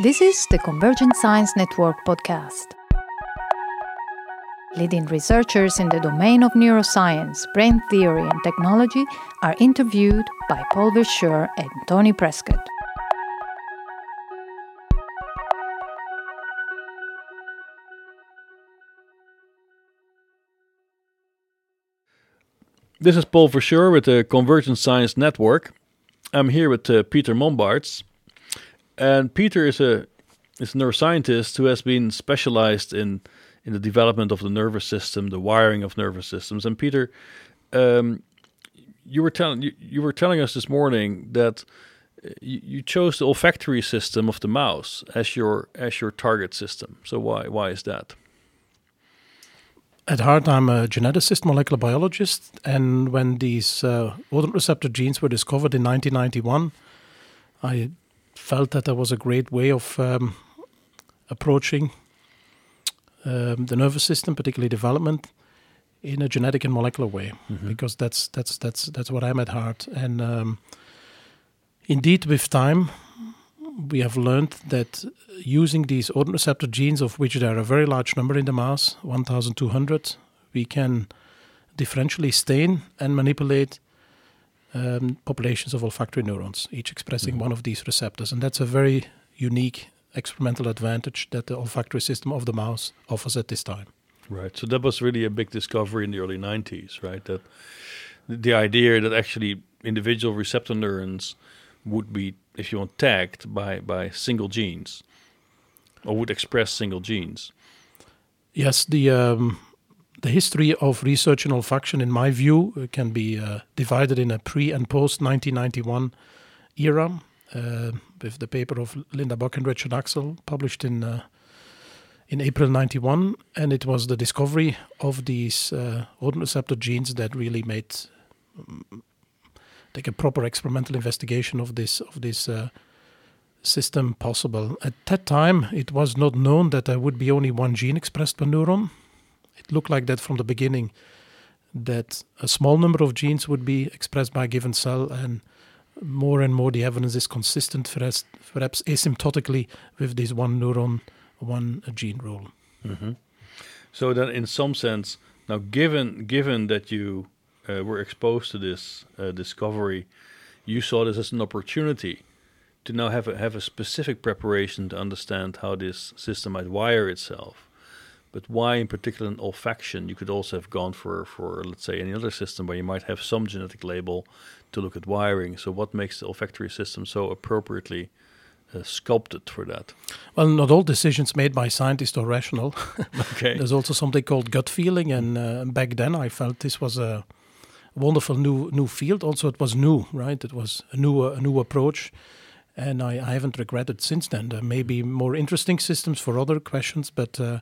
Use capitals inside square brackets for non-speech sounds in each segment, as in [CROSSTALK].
This is the Convergent Science Network podcast. Leading researchers in the domain of neuroscience, brain theory, and technology are interviewed by Paul Verschure and Tony Prescott. This is Paul Verschure with the Convergent Science Network. I'm here with uh, Peter Mombaerts, and Peter is a is a neuroscientist who has been specialized in in the development of the nervous system, the wiring of nervous systems. And Peter, um, you were telling you, you, were telling us this morning that uh, you, you, chose the olfactory system of the mouse as your as your target system. So why why is that? At heart, I'm a geneticist, molecular biologist, and when these uh, receptor genes were discovered in 1991, I felt that there was a great way of um, approaching um, the nervous system, particularly development, in a genetic and molecular way, mm-hmm. because that's that's that's that's what I'm at heart. And um, indeed, with time, we have learned that using these odor receptor genes, of which there are a very large number in the mouse, 1,200, we can differentially stain and manipulate um, populations of olfactory neurons, each expressing mm-hmm. one of these receptors. And that's a very unique experimental advantage that the olfactory system of the mouse offers at this time. Right. So that was really a big discovery in the early 90s, right? That the idea that actually individual receptor neurons would be, if you want, tagged by, by single genes or would express single genes. Yes, the um, the history of research in olfaction, in my view, uh, can be uh, divided in a pre and post 1991 era, uh, with the paper of Linda Buck and Richard Axel published in uh, in April 91, and it was the discovery of these uh, receptor genes that really made um, take a proper experimental investigation of this of this uh, system possible. At that time, it was not known that there would be only one gene expressed per neuron. It looked like that from the beginning, that a small number of genes would be expressed by a given cell, and more and more the evidence is consistent, perhaps, perhaps asymptotically, with this one neuron, one gene rule. Mm-hmm. So then, in some sense, now given given that you uh, were exposed to this uh, discovery, you saw this as an opportunity to now have a, have a specific preparation to understand how this system might wire itself. But why, in particular, in olfaction? You could also have gone for, for let's say, any other system where you might have some genetic label to look at wiring. So, what makes the olfactory system so appropriately uh, sculpted for that? Well, not all decisions made by scientists are rational. [LAUGHS] [LAUGHS] okay. There's also something called gut feeling, and uh, back then I felt this was a wonderful new new field. Also, it was new, right? It was a new a new approach and I, I, haven't regretted since then. There may be more interesting systems for other questions, but uh,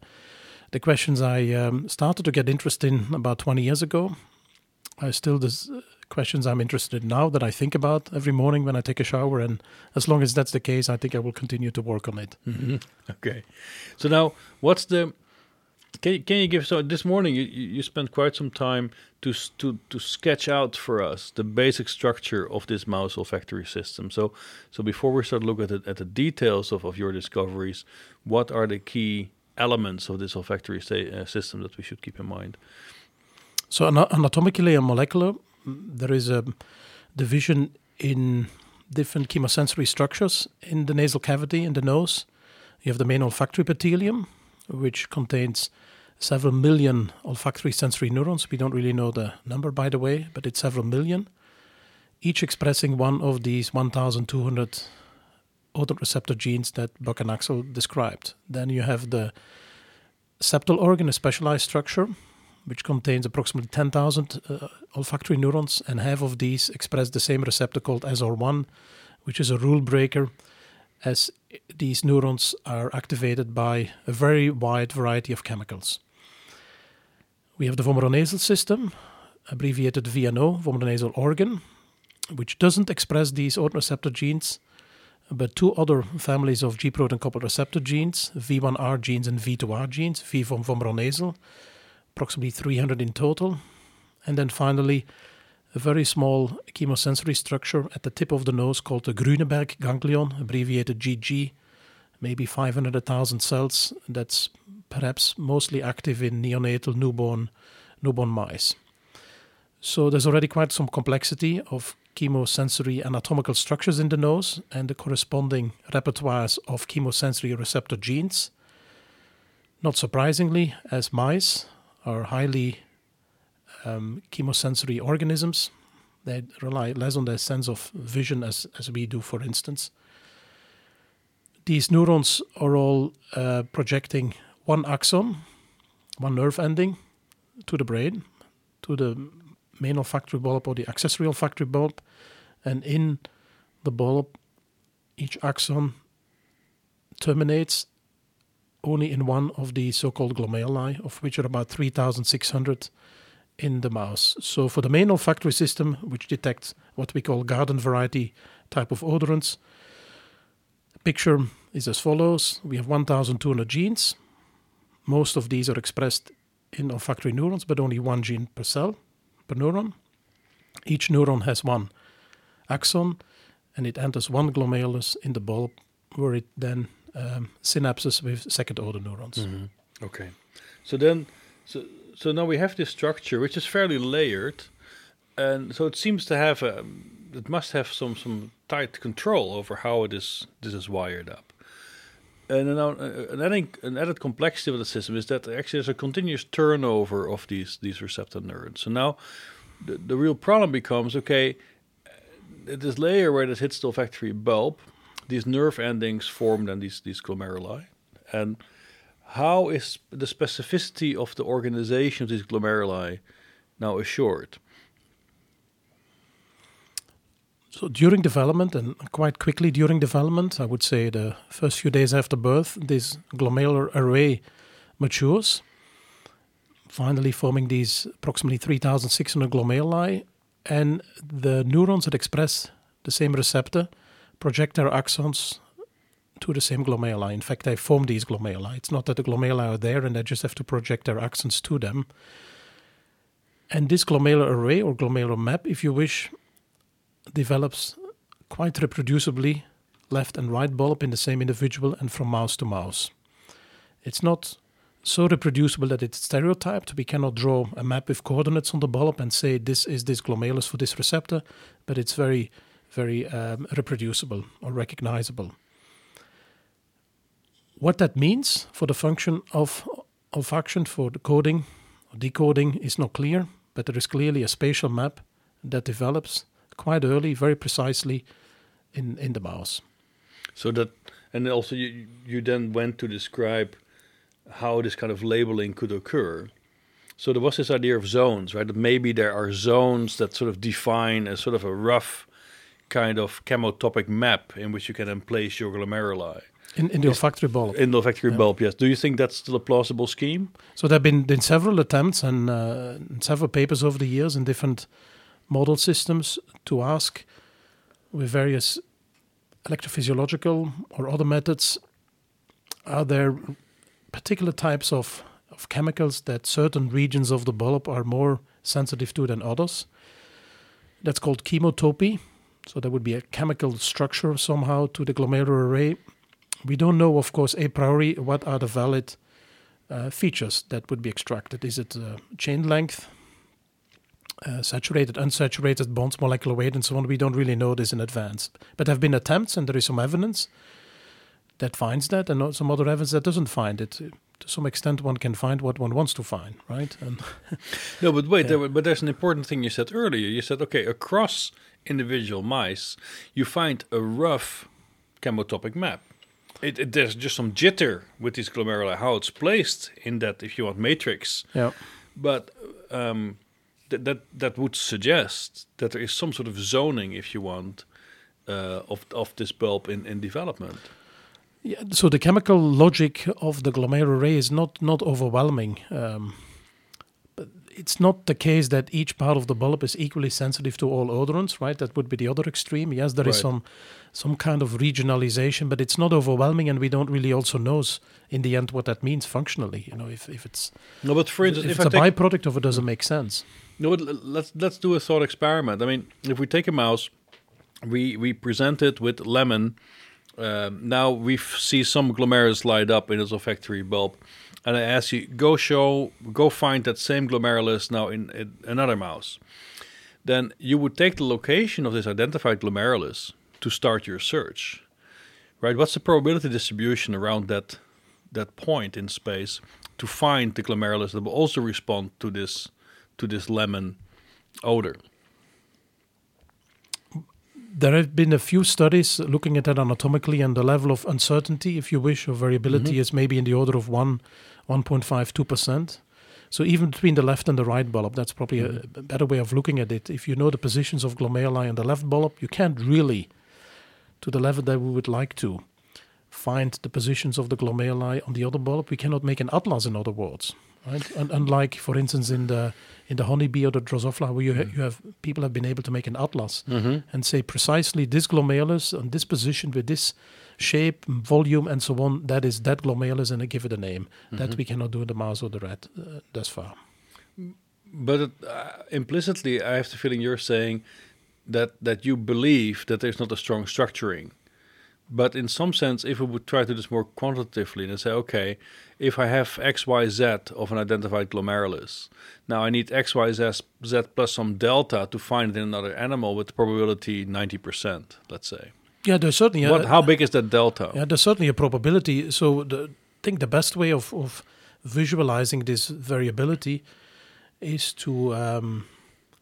the questions I um, started to get interested in about 20 years ago are still the questions I'm interested in now that I think about every morning when I take a shower. And as long as that's the case, I think I will continue to work on it. Mm-hmm. Okay. So now, what's the can, can you give so this morning you, you spent quite some time to to to sketch out for us the basic structure of this mouse olfactory system. So so before we start looking at the, at the details of, of your discoveries, what are the key elements of this olfactory uh, system that we should keep in mind? So anatomically and molecular, there is a division in different chemosensory structures in the nasal cavity in the nose. You have the main olfactory epithelium, which contains several million olfactory sensory neurons. We don't really know the number, by the way, but it's several million, each expressing one of these 1,200 odor receptor genes that Buck and Axel described. Then you have the septal organ, a specialized structure, which contains approximately 10,000 uh, olfactory neurons, and half of these express the same receptor called SR1, which is a rule breaker as these neurons are activated by a very wide variety of chemicals. We have the vomeronasal system, abbreviated VNO, vomeronasal organ, which doesn't express these odor receptor genes, but two other families of G protein coupled receptor genes, V1R genes and V2R genes, V from vomeronasal, approximately 300 in total. And then finally, a very small chemosensory structure at the tip of the nose called the Grüneberg ganglion, abbreviated GG, maybe 500,000 cells that's perhaps mostly active in neonatal newborn newborn mice. So there's already quite some complexity of chemosensory anatomical structures in the nose and the corresponding repertoires of chemosensory receptor genes. Not surprisingly, as mice are highly um, chemosensory organisms, they rely less on their sense of vision as, as we do, for instance. These neurons are all uh, projecting one axon, one nerve ending to the brain, to the main olfactory bulb or the accessory olfactory bulb, and in the bulb, each axon terminates only in one of the so-called glomeruli, of which are about 3,600 in the mouse. So for the main olfactory system, which detects what we call garden variety type of odorants, the picture is as follows. We have 1,200 genes. Most of these are expressed in olfactory neurons, but only one gene per cell, per neuron. Each neuron has one axon, and it enters one glomerulus in the bulb, where it then um, synapses with second-order neurons. Mm-hmm. Okay, so then, so so now we have this structure which is fairly layered, and so it seems to have a, it must have some some tight control over how it is this is wired up. And now, an, adding, an added complexity of the system is that actually there's a continuous turnover of these these receptor neurons. So now, the, the real problem becomes okay. This layer where this hits the olfactory bulb, these nerve endings form then these these glomeruli, and how is the specificity of the organization of these glomeruli now assured? So during development, and quite quickly during development, I would say the first few days after birth, this glomerular array matures, finally forming these approximately 3,600 glomeruli, and the neurons that express the same receptor project their axons to the same glomeruli. In fact, they form these glomeruli. It's not that the glomeruli are there and they just have to project their axons to them. And this glomerular array or glomerular map, if you wish, develops quite reproducibly left and right bulb in the same individual and from mouse to mouse. It's not so reproducible that it's stereotyped. We cannot draw a map with coordinates on the bulb and say this is this glomerulus for this receptor, but it's very, very um, reproducible or recognizable. What that means for the function of olfaction for the coding or decoding is not clear, but there is clearly a spatial map that develops quite early, very precisely in, in the mouse. So that, and also you, you then went to describe how this kind of labeling could occur. So there was this idea of zones, right? That maybe there are zones that sort of define a sort of a rough kind of chemotopic map in which you can then place your glomeruli. In, in the olfactory bulb. In the olfactory yeah. bulb, yes. Do you think that's still a plausible scheme? So there have been, been several attempts and uh, several papers over the years in different model systems to ask with various electrophysiological or other methods are there particular types of, of chemicals that certain regions of the bulb are more sensitive to than others. That's called chemotopy. So there would be a chemical structure somehow to the glomerular array. We don't know, of course, a priori what are the valid uh, features that would be extracted. Is it uh, chain length, uh, saturated, unsaturated bonds, molecular weight, and so on? We don't really know this in advance. But there have been attempts, and there is some evidence that finds that, and some other evidence that doesn't find it. To some extent, one can find what one wants to find, right? And [LAUGHS] no, but wait, yeah. there, but there's an important thing you said earlier. You said, okay, across individual mice, you find a rough chemotopic map. It, it, there's just some jitter with these glomeruli, how it's placed in that, if you want, matrix. Yeah. But um, that that that would suggest that there is some sort of zoning, if you want, uh, of of this bulb in in development. Yeah, so the chemical logic of the glomerular array is not not overwhelming. Um, but it's not the case that each part of the bulb is equally sensitive to all odorants, right? That would be the other extreme. Yes, there right. is some some kind of regionalization, but it's not overwhelming, and we don't really also know in the end what that means functionally. You know, if, if it's no, but for instance, if, if it's a byproduct of it, doesn't make sense. No, let's let's do a thought experiment. I mean, if we take a mouse, we we present it with lemon um, now we see some glomerulus light up in its olfactory bulb, and I ask you, go show, go find that same glomerulus now in, in another mouse. Then you would take the location of this identified glomerulus to start your search, right? What's the probability distribution around that that point in space to find the glomerulus that will also respond to this to this lemon odor? There have been a few studies looking at that anatomically, and the level of uncertainty, if you wish, or variability mm-hmm. is maybe in the order of 1, 1.5, 2%. So even between the left and the right bulb, that's probably a, mm-hmm. a better way of looking at it. If you know the positions of glomeruli in the left bulb, you can't really, to the level that we would like to, find the positions of the glomeruli on the other bulb. We cannot make an atlas, in other words. Right? Un- unlike, for instance, in the in the honeybee or the Drosophila, where you, ha- you have people have been able to make an atlas and say precisely this glomerulus on this position with this shape, volume, and so on. That is that glomerulus, and I give it a name. That we cannot do in the mouse or the rat uh, thus far. But it, uh, implicitly, I have the feeling you're saying that that you believe that there's not a strong structuring. But in some sense, if we would try to do this more quantitatively and say, okay, if I have X, Y, Z of an identified glomerulus, now I need X, Y, Z, Z plus some delta to find it in another animal with probability 90%, let's say. Yeah, there's certainly a, What, how big is that delta? Yeah, there's certainly a probability. So the, I think the best way of, of visualizing this variability is to um,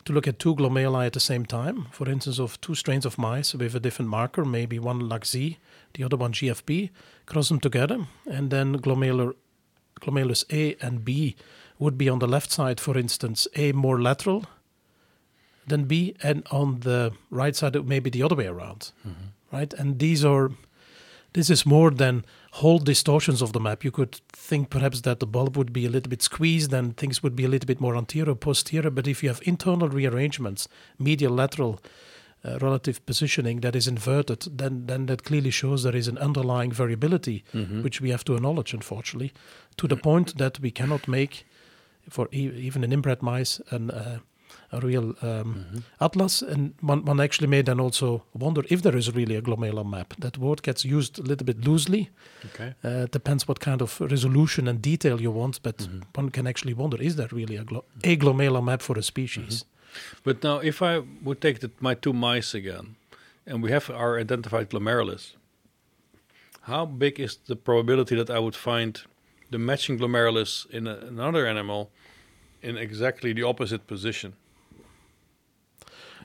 to look at two glomeruli at the same time. For instance, of two strains of mice with a different marker, maybe one LAC-Z, the other one GFP, cross them together, and then glomerular, glomerulus A and B would be on the left side, for instance, A more lateral than B, and on the right side it may be the other way around, mm-hmm. right? And these are this is more than whole distortions of the map. You could think perhaps that the bulb would be a little bit squeezed and things would be a little bit more anterior, posterior. But if you have internal rearrangements, medial, lateral, uh, relative positioning that is inverted, then then that clearly shows there is an underlying variability, which we have to acknowledge, unfortunately, to the point that we cannot make, for e- even in inbred mice, an uh, a real um, atlas. And one, one actually may then also wonder if there is really a glomerular map. That word gets used a little bit loosely. Okay. Uh, it depends what kind of resolution and detail you want, but one can actually wonder is there really a, glo- a glomerular map for a species? But now, if I would take the, my two mice again, and we have our identified glomerulus, how big is the probability that I would find the matching glomerulus in a, another animal in exactly the opposite position?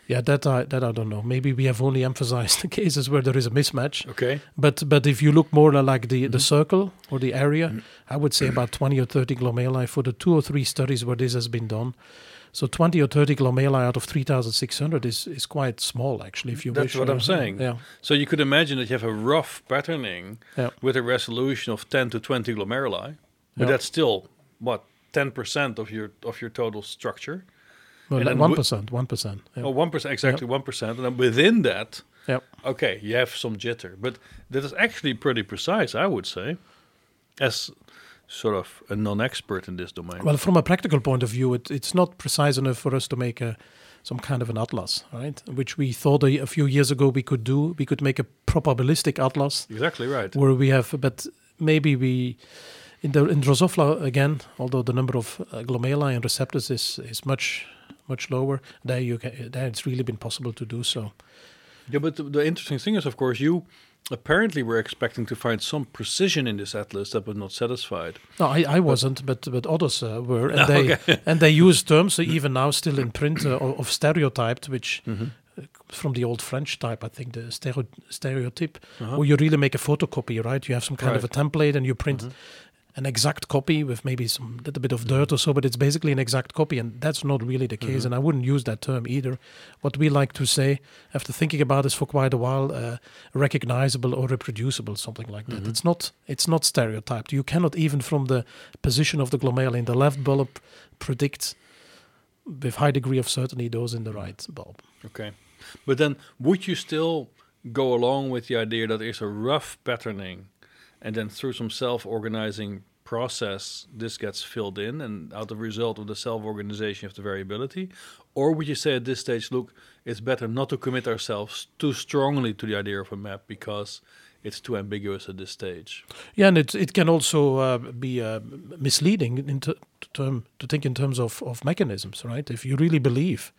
Yeah, that I that I don't know. Maybe we have only emphasized [LAUGHS] the cases where there is a mismatch. Okay. But but if you look more like the the mm-hmm. circle or the area, mm-hmm. I would say about twenty or thirty glomeruli for the two or three studies where this has been done. So twenty or thirty glomeruli out of three thousand six hundred is is quite small actually. If you wish. That's wish. what I'm saying. Yeah, So you could imagine that you have a rough patterning yeah. with a resolution of 10 to 20 glomeruli, but Yeah. that's still what 10% of your of your total structure. One percent, one percent. Oh, 1% exactly 1%, and then within that, yeah. okay, you have some jitter, but that is actually pretty precise, I would say, as sort of a non-expert in this domain. Well, from a practical point of view, it, it's not precise enough for us to make a some kind of an atlas, right? Which we thought a, a few years ago we could do. We could make a probabilistic atlas exactly right. where we have, but maybe we in the in Drosophila again, although the number of uh, glomeruli and receptors is is much much lower, there you can, there it's really been possible to do so. Yeah, but the, the interesting thing is, of course, you apparently were expecting to find some precision in this atlas that was not satisfied. No, I, I wasn't, but but others uh, were, and [LAUGHS] they and they use terms uh, even now still in print uh, of stereotyped, which Mm-hmm. uh, from the old French type, I think the stereo, stereotype, Uh-huh. where you really make a photocopy, right? You have some kind of a template, and you print an exact copy with maybe some little bit of dirt or so, but it's basically an exact copy, and that's not really the case. Mm-hmm. And I wouldn't use that term either. What we like to say, after thinking about this for quite a while, uh, recognizable or reproducible, something like Mm-hmm. that. It's not it's not stereotyped. You cannot even from the position of the glomeruli in the left bulb predict with high degree of certainty those in the right bulb. Okay. But then would you still go along with the idea that there's a rough patterning and then through some self-organizing process this gets filled in and out of result of the self-organization of the variability? Or would you say at this stage, look, it's better not to commit ourselves too strongly to the idea of a map because it's too ambiguous at this stage. Yeah, and it it can also uh, be uh, misleading in ter- term to think in terms of of mechanisms, right? If you really believe,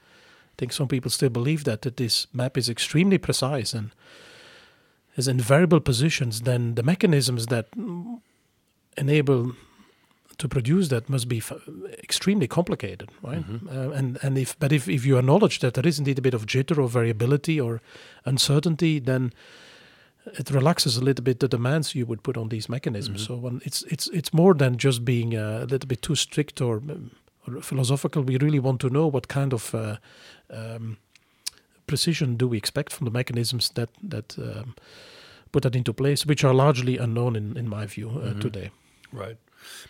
I think some people still believe that that this map is extremely precise and has invariable positions, then the mechanisms that enable to produce that must be f- extremely complicated, right? Uh, and and if but if if you acknowledge that there is indeed a bit of jitter or variability or uncertainty, then it relaxes a little bit the demands you would put on these mechanisms. So when it's it's it's more than just being uh, a little bit too strict or, or philosophical. We really want to know what kind of uh, um, precision do we expect from the mechanisms that that um, put that into place, which are largely unknown in in my view uh, today. Right.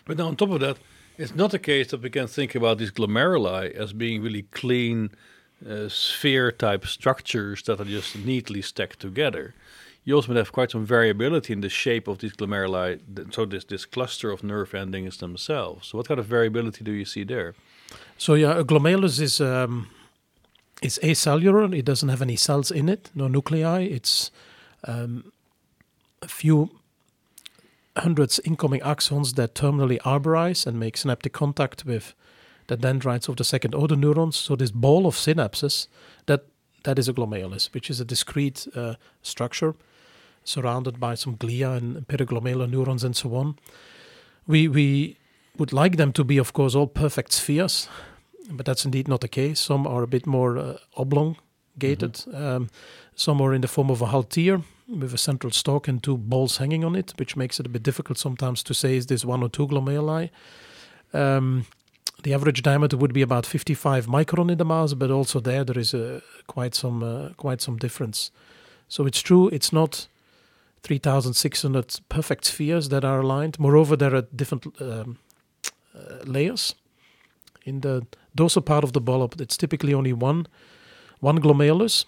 But now on top of that, it's not the case that we can think about these glomeruli as being really clean uh, sphere type structures that are just neatly stacked together. You also have quite some variability in the shape of these glomeruli, so this this cluster of nerve endings themselves. So what kind of variability do you see there? So yeah, a glomerulus is um, is acellular. It doesn't have any cells in it, no nuclei. It's um, a few hundreds incoming axons that terminally arborize and make synaptic contact with the dendrites of the second order neurons. So this ball of synapses that that is a glomerulus, which is a discrete uh, structure surrounded by some glia and periglomerular neurons and so on. We we would like them to be, of course, all perfect spheres, but that's indeed not the case. Some are a bit more uh, oblong gated. Um, some are in the form of a haltear with a central stalk and two balls hanging on it, which makes it a bit difficult sometimes to say is this one or two glomeruli. Um, the average diameter would be about 55 micron in the mass, but also there there is a quite some uh, quite some difference. So it's true, it's not 3,600 perfect spheres that are aligned. Moreover, there are different um, uh, layers. In the dorsal part of the bulb, it's typically only one one glomerulus,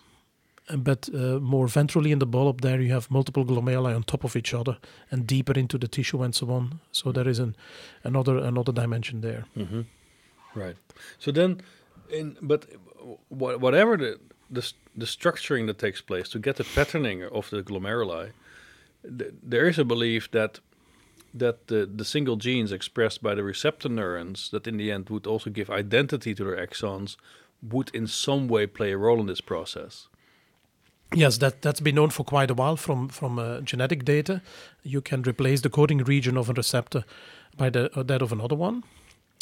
but uh, more ventrally in the bulb, there you have multiple glomeruli on top of each other and deeper into the tissue and so on. So there is an another another dimension there. Mm-hmm. Right. So then, in but wh- whatever the, the the structuring that takes place to get the patterning of the glomeruli, th- there is a belief that that the, the single genes expressed by the receptor neurons that in the end would also give identity to their axons would in some way play a role in this process. Yes, that that's been known for quite a while from from uh, genetic data. You can replace the coding region of a receptor by the uh, that of another one.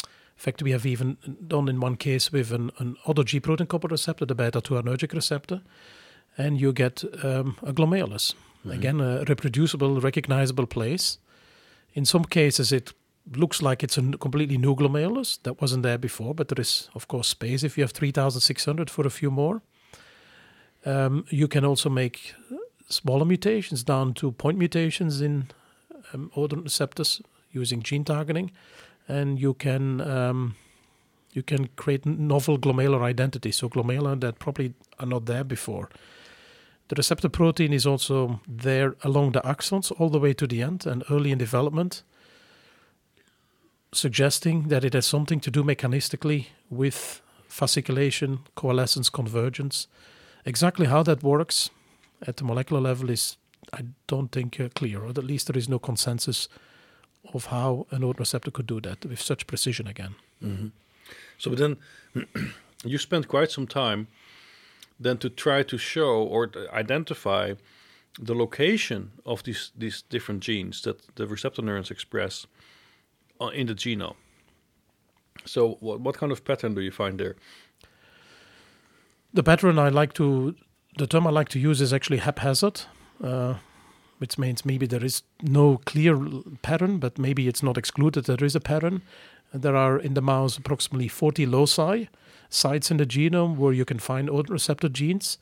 In fact, we have even done in one case with an, an other G protein coupled receptor, the beta 2 adrenergic receptor, and you get um, a glomerulus. Again, a reproducible, recognizable place. In some cases, it looks like it's a completely new glomerulus that wasn't there before, but there is, of course, space if you have 3,600 for a few more. Um, you can also make smaller mutations down to point mutations in um, odor receptors using gene targeting, and you can um, you can create novel glomerular identities. So glomeruli that probably are not there before. The receptor protein is also there along the axons all the way to the end and early in development, suggesting that it has something to do mechanistically with fasciculation, coalescence, convergence. Exactly how that works at the molecular level is, I don't think, uh, clear, or at least there is no consensus of how an odor receptor could do that with such precision again. So but then [CLEARS THROAT] you spent quite some time then to try to show or identify the location of these these different genes that the receptor neurons express uh, in the genome. So what what kind of pattern do you find there? The pattern I like to, the term I like to use is actually haphazard, uh, which means maybe there is no clear pattern, but maybe it's not excluded that there is a pattern. There are in the mouse approximately 40 loci, sites in the genome where you can find odor receptor genes.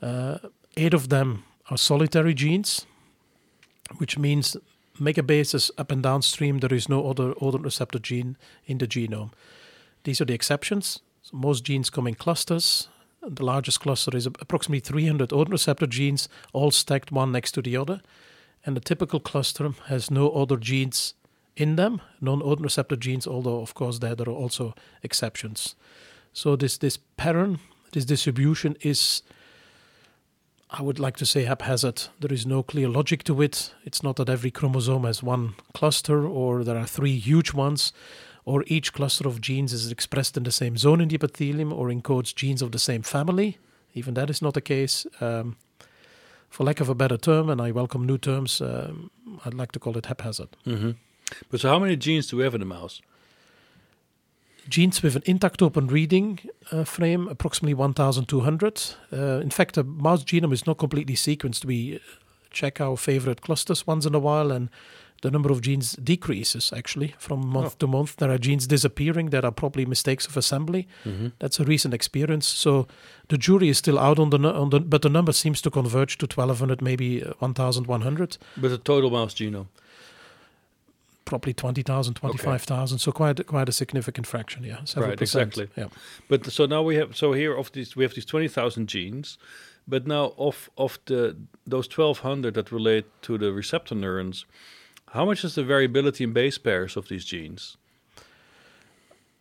Uh, eight of them are solitary genes, which means megabases up and downstream, there is no other odor receptor gene in the genome. These are the exceptions. So most genes come in clusters. The largest cluster is approximately 300 odor receptor genes, all stacked one next to the other. And the typical cluster has no other genes in them, non odor receptor genes, although, of course, there, there are also exceptions. So, this, this pattern, this distribution is I would like to say haphazard. There is no clear logic to it. It's not that every chromosome has one cluster or there are three huge ones or each cluster of genes is expressed in the same zone in the epithelium or encodes genes of the same family. Even that is not the case. Um, for lack of a better term, and I welcome new terms, um, I'd like to call it haphazard. Mm-hmm. But so, how many genes do we have in the mouse? Genes with an intact open reading uh, frame, approximately 1,200. Uh, in fact, the mouse genome is not completely sequenced. We check our favorite clusters once in a while, and the number of genes decreases actually from month oh. to month. There are genes disappearing. There are probably mistakes of assembly. Mm-hmm. That's a recent experience. So the jury is still out on the on the, but the number seems to converge to 1,200, maybe uh, 1,100. With the total mouse genome probably 20,000, 25,000. Okay. So quite quite a significant fraction, yeah. Right, exactly. Yeah. But so now we have so here of these we have these 20,000 genes, but now of of the those 1200 that relate to the receptor neurons, how much is the variability in base pairs of these genes?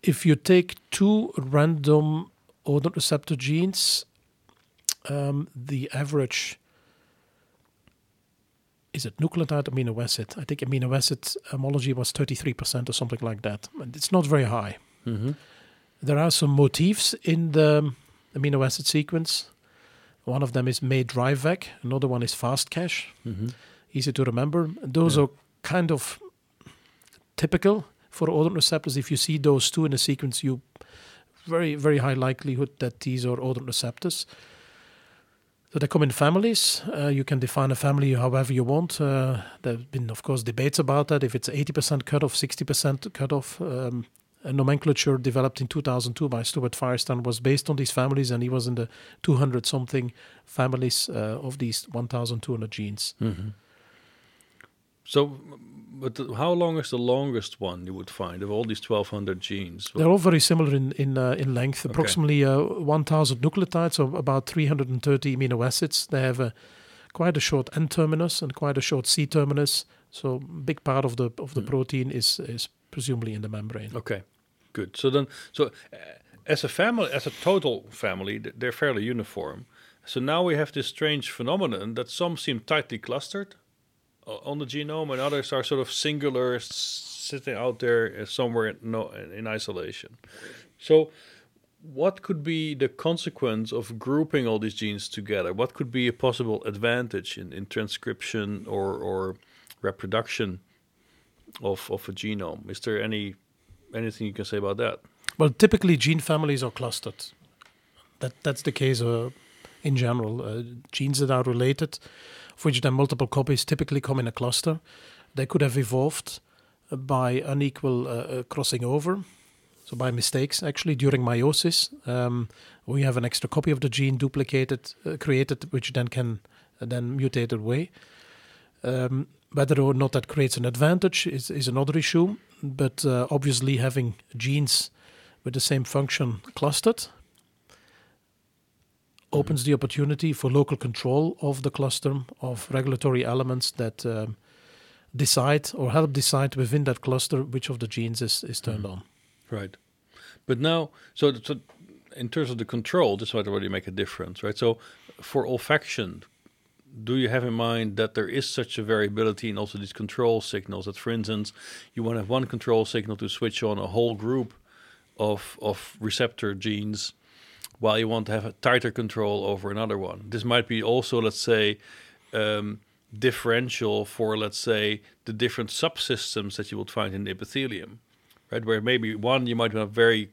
If you take two random odor receptor genes, um, the average is it nucleotide amino acid? I think amino acid homology was 33% or something like that. It's not very high. Mm-hmm. There are some motifs in the amino acid sequence. One of them is May-Drive-Vec, another one is FastCache. Mm-hmm. Easy to remember. Those yeah. are kind of typical for odor receptors. If you see those two in a sequence, you very, very high likelihood that these are odor receptors. So they come in families. Uh, you can define a family however you want. Uh, there have been, of course, debates about that. If it's 80% cutoff, 60% cutoff. Um, a nomenclature developed in 2002 by Stuart Firestein was based on these families, and he was in the 200 something families uh, of these 1,200 genes. Mm-hmm. So, but the, how long is the longest one you would find of all these 1200 genes? They're all very similar in in, uh, in length, okay. approximately uh, 1000 nucleotides, so about 330 amino acids. They have a, quite a short N terminus and quite a short C terminus. So, big part of the of the mm. protein is is presumably in the membrane. Okay, good. So then, so uh, as a family, as a total family, they're fairly uniform. So now we have this strange phenomenon that some seem tightly clustered on the genome, and others are sort of singular, sitting out there uh, somewhere in, in isolation. So, what could be the consequence of grouping all these genes together? What could be a possible advantage in, in transcription or, or reproduction of, of a genome? Is there any anything you can say about that? Well, typically gene families are clustered. That that's the case uh, in general. Uh, genes that are related of which then multiple copies typically come in a cluster. They could have evolved by unequal uh, uh, crossing over, so by mistakes actually during meiosis. Um, we have an extra copy of the gene duplicated, uh, created, which then can uh, then mutate away. Um, whether or not that creates an advantage is, is another issue, but uh, obviously having genes with the same function clustered opens the opportunity for local control of the cluster of regulatory elements that um, decide or help decide within that cluster which of the genes is, is turned mm. on. Right. But now, so, so in terms of the control, this might already make a difference, right? So for olfaction, do you have in mind that there is such a variability in also these control signals that, for instance, you want to have one control signal to switch on a whole group of, of receptor genes while you want to have a tighter control over another one. This might be also, let's say, um, differential for, let's say, the different subsystems that you would find in the epithelium, right? Where maybe one you might have very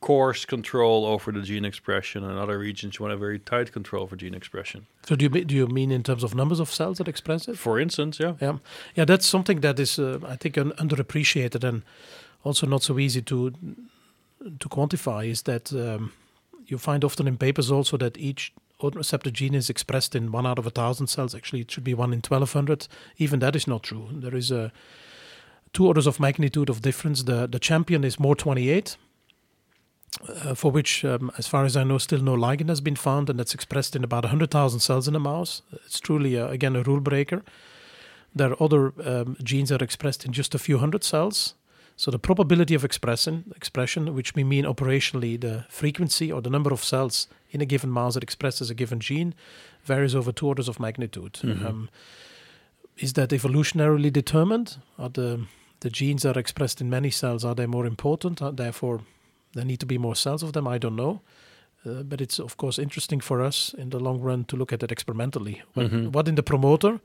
coarse control over the gene expression, and other regions you want a very tight control for gene expression. So do you do you mean in terms of numbers of cells that express it? For instance, yeah, yeah, yeah. That's something that is, uh, I think, un- underappreciated and also not so easy to to quantify. Is that um, you find often in papers also that each receptor gene is expressed in one out of a thousand cells. Actually, it should be one in 1200. Even that is not true. There is a two orders of magnitude of difference. The, the champion is MOR 28, uh, for which, um, as far as I know, still no ligand has been found, and that's expressed in about 100,000 cells in a mouse. It's truly, uh, again, a rule breaker. There are other um, genes that are expressed in just a few hundred cells. So the probability of expression, expression, which we mean operationally the frequency or the number of cells in a given mouse that expresses a given gene, varies over two orders of magnitude. Mhm. Um, is that evolutionarily determined? Are the the genes that are expressed in many cells are they more important? Are therefore, there need to be more cells of them. I don't know. Uh, but it's of course interesting for us in the long run to look at it experimentally. What, Mhm. what in the promoter,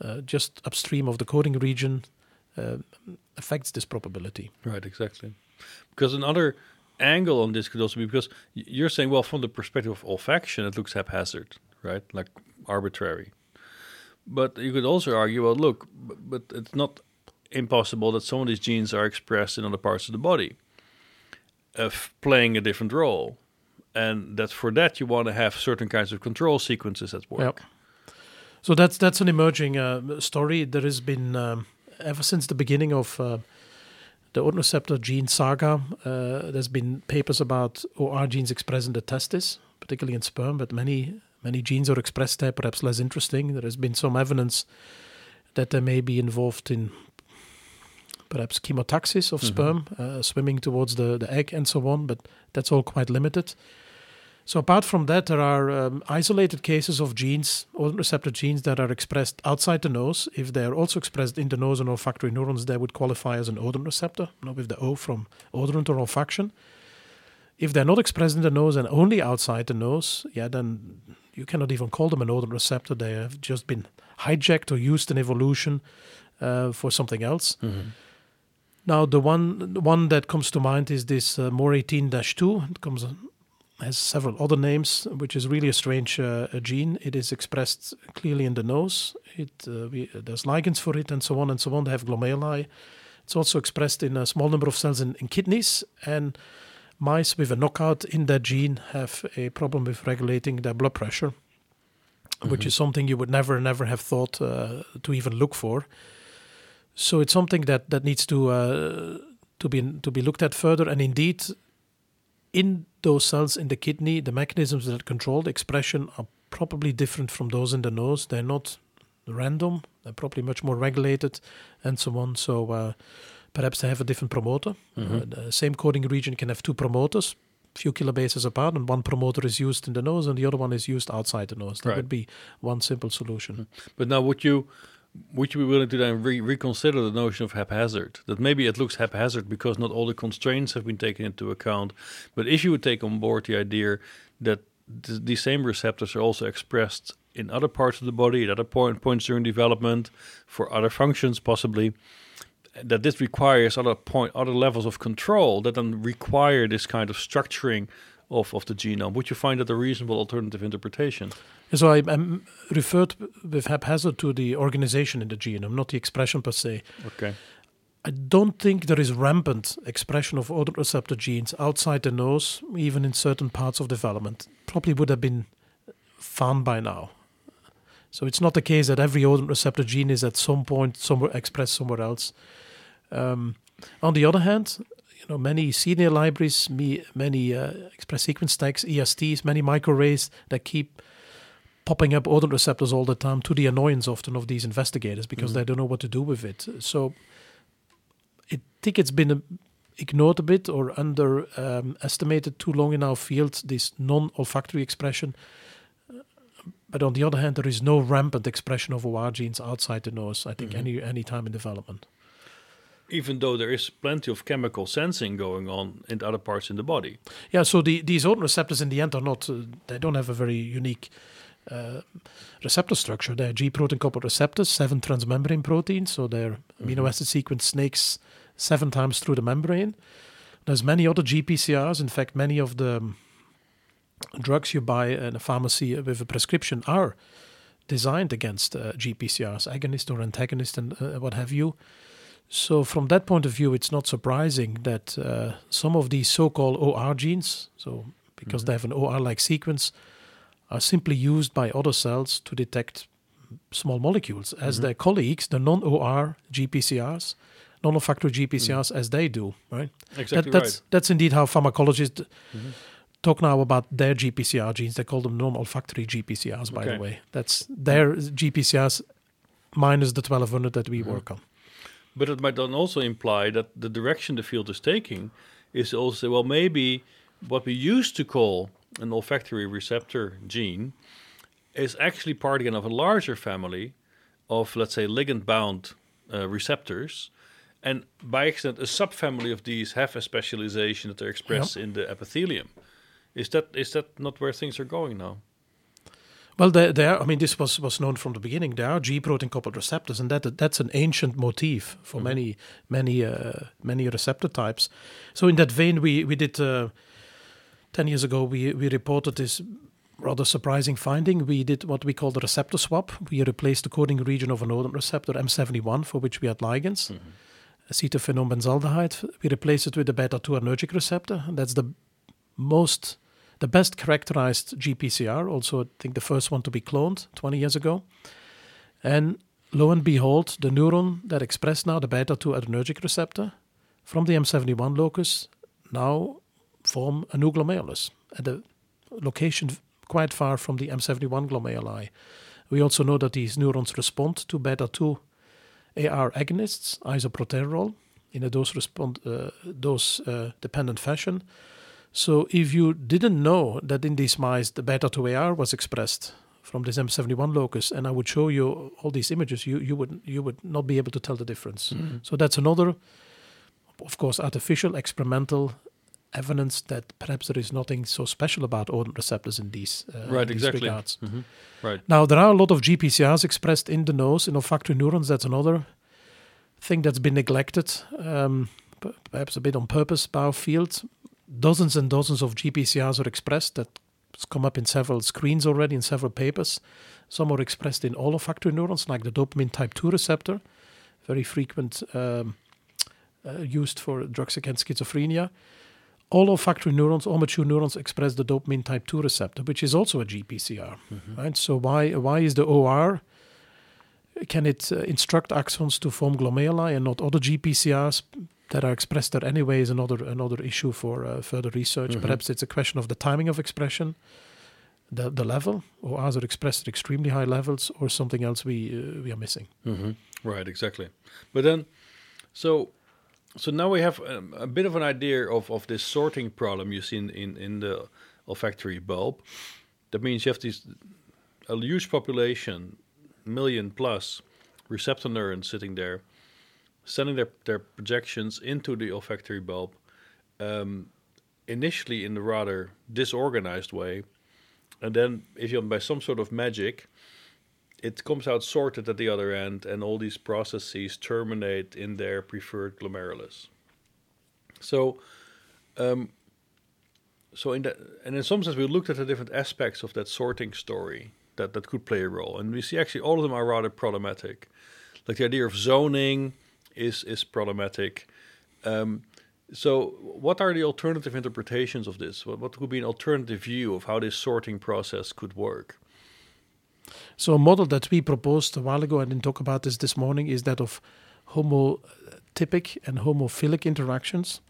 uh, just upstream of the coding region, uh, affects this probability. Right, exactly. Because another angle on this could also be because you're saying, well, from the perspective of olfaction, it looks haphazard, right? Like arbitrary. But you could also argue, well, look, but it's not impossible that some of these genes are expressed in other parts of the body, of playing a different role. And that for that you want to have certain kinds of control sequences at work. So that's that's an emerging uh, story. There has been um, ever since the beginning of uh, the odor receptor gene saga. Uh, there's been papers about OR genes expressed in the testis, particularly in sperm, but many many genes are expressed there. Perhaps less interesting. There has been some evidence that they may be involved in perhaps chemotaxis of Mhm. sperm, uh, swimming towards the, the egg and so on, but that's all quite limited. So apart from that, there are um, isolated cases of genes, odor receptor genes that are expressed outside the nose. If they are also expressed in the nose and olfactory neurons, they would qualify as an odorant receptor, know, with the O from odorant or olfaction. If they're not expressed in the nose and only outside the nose, yeah, then you cannot even call them an odorant receptor. They have just been hijacked or used in evolution uh, for something else. Mhm. Now, the one one that comes to mind is this uh, MOR 18-2. It comes has several other names, which is really a strange uh, a gene. It is expressed clearly in the nose. It uh, we, there's ligands for it, and so on and so on. They have glomeruli. It's also expressed in a small number of cells in, in kidneys, and mice with a knockout in that gene have a problem with regulating their blood pressure, which Mhm. is something you would never, never have thought uh, to even look for. So it's something that that needs to uh, to be to be looked at further. And indeed, in those cells in the kidney, the mechanisms that control the expression are probably different from those in the nose. They're not random. They're probably much more regulated, and so on. So uh, perhaps they have a different promoter. Mhm. Uh, the same coding region can have two promoters, a few kilobases apart, and one promoter is used in the nose, and the other one is used outside the nose. That Right. would be one simple solution. But now, would you would you be willing to then re- reconsider the notion of haphazard? That maybe it looks haphazard because not all the constraints have been taken into account. But if you would take on board the idea that th- these same receptors are also expressed in other parts of the body, at other point, points during development, for other functions possibly, that this requires other point, other levels of control that then require this kind of structuring of, of the genome. Would you find that a reasonable alternative interpretation? And so I, I'm referred with haphazard to the organization in the genome, not the expression per se. Okay. I don't think there is rampant expression of odor receptor genes outside the nose, even in certain parts of development. Probably would have been found by now. So it's not the case that every odor receptor gene is at some point somewhere expressed somewhere else. Um, on the other hand, you know, many cDNA libraries, me, many uh, express sequence tags, ESTs, many microarrays that keep popping up odor receptors all the time to the annoyance often of these investigators because Mhm. they don't know what to do with it. So I think it's been ignored a bit or underestimated too long in our field, this non olfactory expression. Uh, But on the other hand, there is no rampant expression of OR genes outside the nose, I think, Mhm. any any time in development. even though there is plenty of chemical sensing going on in other parts in the body. Yeah, so the, these odor receptors in the end are not, uh, they don't have a very unique uh, receptor structure. They're G protein coupled receptors, seven transmembrane proteins, so they're amino Mhm. acid sequence snakes seven times through the membrane. There's many other GPCRs. In fact, many of the um, drugs you buy in a pharmacy with a prescription are designed against uh, GPCRs, agonist or antagonist, and uh, what have you. So, from that point of view, it's not surprising that uh, some of these so-called OR genes, so because Mhm. they have an OR-like sequence, are simply used by other cells to detect small molecules, as Mhm. their colleagues, the non-OR GPCRs, non-olfactory GPCRs, as they do. Right. Exactly That, that's that's indeed how pharmacologists right. Mhm. talk now about their GPCR genes. They call them non-olfactory GPCRs, by Okay. the way. That's their GPCRs minus the 1200 that we Mhm. work on. But it might then also imply that the direction the field is taking is also well maybe what we used to call an olfactory receptor gene is actually part again of a larger family of let's say ligand bound uh, receptors and by accident a subfamily of these have a specialization that they're expressed in the epithelium is that is that not where things are going now Well, there, there. I mean, this was was known from the beginning. There are G protein coupled receptors, and that that's an ancient motif for many many uh, many receptor types. So in that vein, we we did uh, ten years ago. We we reported this rather surprising finding. We did what we call the receptor swap. We replaced the coding region of an odorant receptor M71, for which we had ligands, mm-hmm. acetophenone benzaldehyde. We replaced it with the beta 2 adrenergic receptor. That's the most the best characterized GPCR, also I think the first one to be cloned 20 years ago. And lo and behold, the neuron that expressed now the beta 2 adrenergic receptor from the M71 locus now form a new glomerulus at a location quite far from the M71 glomeruli. We also know that these neurons respond to beta 2 AR agonists, isoproterenol, in a dose respond uh, dose uh, dependent fashion. So if you didn't know that in these mice the beta 2 AR was expressed from this M71 locus, and I would show you all these images, you you would you would not be able to tell the difference. So that's another, of course, artificial experimental evidence that perhaps there is nothing so special about odorant receptors in these uh, right these exactly regards. Mhm. right Now, there are a lot of GPCRs expressed in the nose, in olfactory neurons. That's another thing that's been neglected, um, perhaps a bit on purpose by our field. Dozens and dozens of GPCRs are expressed. That's come up in several screens already, in several papers. Some are expressed in all olfactory neurons, like the dopamine type 2 receptor, very frequent, um, uh, used for drugs against schizophrenia. All olfactory neurons, all mature neurons express the dopamine type 2 receptor, which is also a GPCR. Right? So why why is the OR? Can it uh, instruct axons to form glomeruli and not other GPCRs that are expressed there anyway? Is another another issue for uh, further research. Mhm. Perhaps it's a question of the timing of expression, the the level, or are they expressed at extremely high levels, or something else we uh, we are missing? hmm Right, exactly. But then, so so now we have um, a bit of an idea of, of this sorting problem you see in, in, in the olfactory bulb. That means you have these a huge population, million plus receptor neurons sitting there, sending their, their projections into the olfactory bulb, um, initially in a rather disorganized way, and then if you by some sort of magic, it comes out sorted at the other end, and all these processes terminate in their preferred glomerulus. So, um, so in that, and in some sense, we looked at the different aspects of that sorting story that that could play a role, and we see actually all of them are rather problematic. Like the idea of zoning is is problematic. Um, so, what are the alternative interpretations of this? What, what could be an alternative view of how this sorting process could work? So a model that we proposed a while ago, I didn't talk about this this morning, is that of homotypic and homophilic interactions.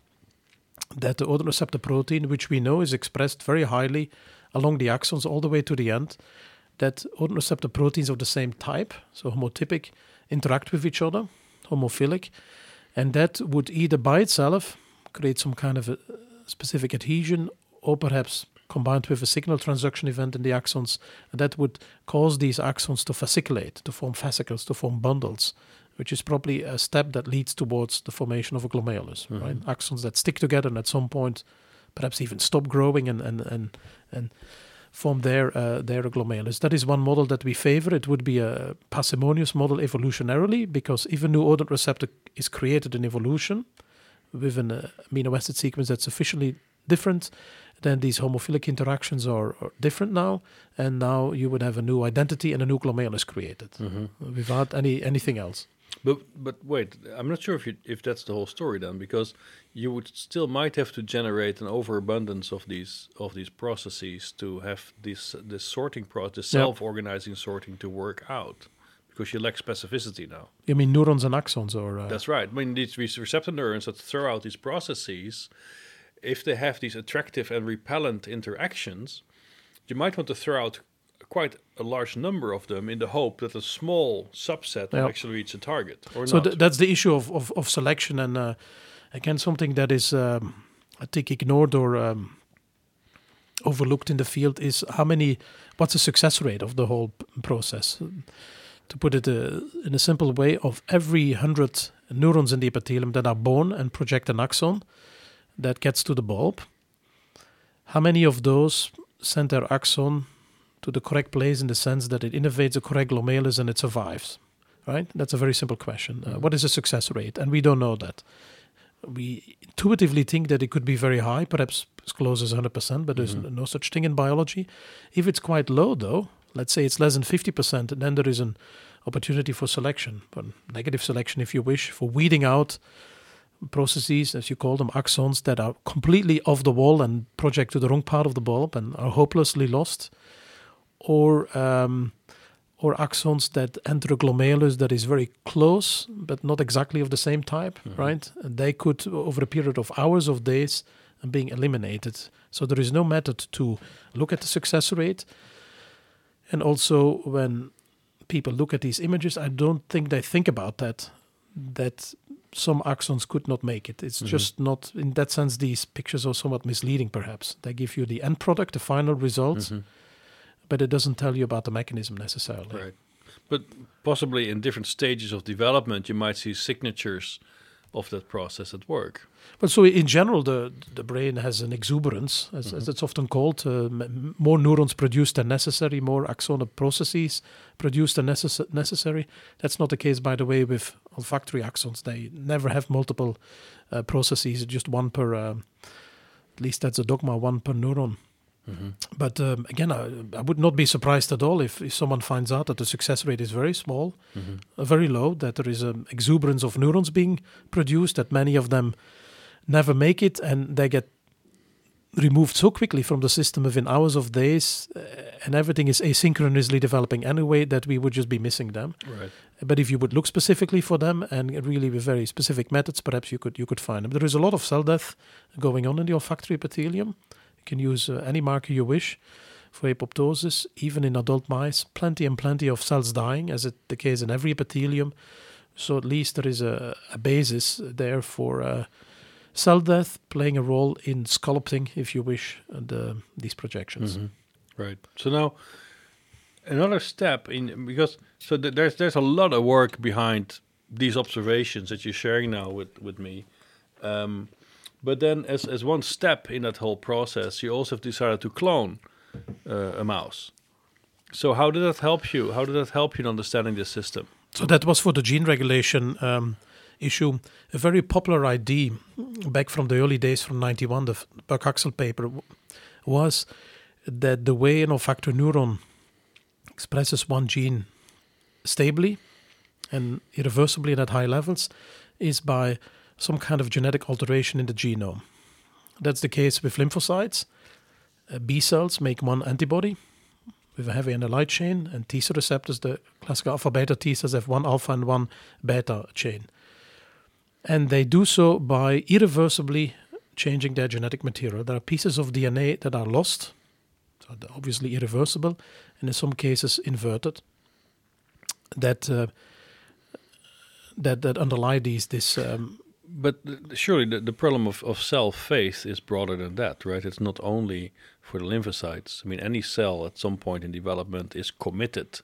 That the odor receptor protein, which we know is expressed very highly along the axons all the way to the end, that odor receptor proteins of the same type, so homotypic, interact with each other, homophilic, and that would either by itself create some kind of a specific adhesion or perhaps combined with a signal transduction event in the axons, and that would cause these axons to fasciculate, to form fascicles, to form bundles, which is probably a step that leads towards the formation of a glomerulus, right? Axons that stick together and at some point perhaps even stop growing and and and, and form their uh, their glomerulus. That is one model that we favor. It would be a parsimonious model evolutionarily because if a new odor receptor is created in evolution with an uh, amino acid sequence that's sufficiently different, then these homophilic interactions are, are different now, and now you would have a new identity and a new glomerulus created without any anything else. But but wait, I'm not sure if you, if that's the whole story then, because you would still might have to generate an overabundance of these of these processes to have this this sorting process, this self-organizing sorting to work out, because you lack specificity now. I mean, neurons and axons, or uh, That's right. I mean, these, these receptor neurons that throw out these processes, if they have these attractive and repellent interactions, you might want to throw out quite a large number of them in the hope that a small subset will actually reach a target or so not. th- that's the issue of, of, of selection and uh, again something that is um, i think ignored or um, overlooked in the field is how many what's the success rate of the whole p- process to put it uh, in a simple way of every 100 neurons in the epithelium that are born and project an axon that gets to the bulb how many of those send their axon to the correct place in the sense that it innervates the correct glomerulus and it survives right? That's a very simple question. Uh, what is the success rate? And we don't know that. We intuitively think that it could be very high, perhaps as close as 100%, but there's Mhm. no such thing in biology. If it's quite low, though, let's say it's less than 50%, then there is an opportunity for selection, for negative selection, if you wish, for weeding out processes, as you call them, axons that are completely off the wall and project to the wrong part of the bulb and are hopelessly lost, or um, or axons that enter a glomerulus that is very close but not exactly of the same type, Mhm. right? And they could, over a period of hours of days, and being eliminated. So there is no method to look at the success rate. And also, when people look at these images, I don't think they think about that. That some axons could not make it. It's Mhm. just not, in that sense, these pictures are somewhat misleading, perhaps. They give you the end product, the final result, Mhm. but it doesn't tell you about the mechanism necessarily. Right. But possibly in different stages of development, you might see signatures of that process at work. But so in general, the the brain has an exuberance, as, as Mhm. it's often called. Uh, m- more neurons produced than necessary, more axonal processes produced than necess- necessary. That's not the case, by the way, with olfactory axons. They never have multiple uh, processes, just one per. um at least that's a dogma, one per neuron. But um, again, I, I would not be surprised at all if, if someone finds out that the success rate is very small, Mhm. uh, very low, that there is an exuberance of neurons being produced, that many of them never make it and they get removed so quickly from the system within hours of days, uh, and everything is asynchronously developing anyway, that we would just be missing them. Right. But if you would look specifically for them and really with very specific methods, perhaps you could you could find them. There is a lot of cell death going on in the olfactory epithelium. You can use uh, any marker you wish for apoptosis, even in adult mice. Plenty and plenty of cells dying, as it the case in every epithelium. So at least there is a, a basis there for uh, cell death playing a role in sculpting, if you wish, uh, the, these projections. Mhm. Right. So now another step in because so th- there's there's a lot of work behind these observations that you're sharing now with with me. Um, but then, as as one step in that whole process, you also have decided to clone uh, a mouse. So how did that help you? How did that help you in understanding this system? So that was for the gene regulation um, issue. A very popular idea back from the early days from 91, the Buck-Axel paper, was that the way an olfactory neuron expresses one gene stably and irreversibly and at high levels is by some kind of genetic alteration in the genome. That's the case with lymphocytes. Uh, B cells make one antibody with a heavy and a light chain, and T cell receptors, the classical alpha beta T cells, have one alpha and one beta chain. And they do so by irreversibly changing their genetic material. There are pieces of DNA that are lost, so obviously irreversible, and in some cases inverted, that uh, that that underlie these this um, But surely the, the problem of, of cell fate is broader than that, right? It's not only for the lymphocytes. I mean, any cell at some point in development is committed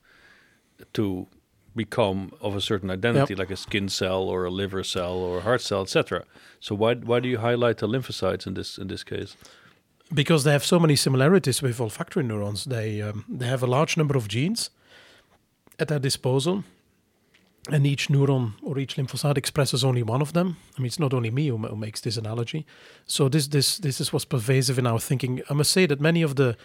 to become of a certain identity, like a skin cell or a liver cell or a heart cell, etc. So why why do you highlight the lymphocytes in this in this case? because they have so many similarities with olfactory neurons. They um, they have a large number of genes at their disposal, and each neuron or each lymphocyte expresses only one of them. I mean, it's not only me who, who makes this analogy. So this this this is what's pervasive in our thinking. I must say that many of the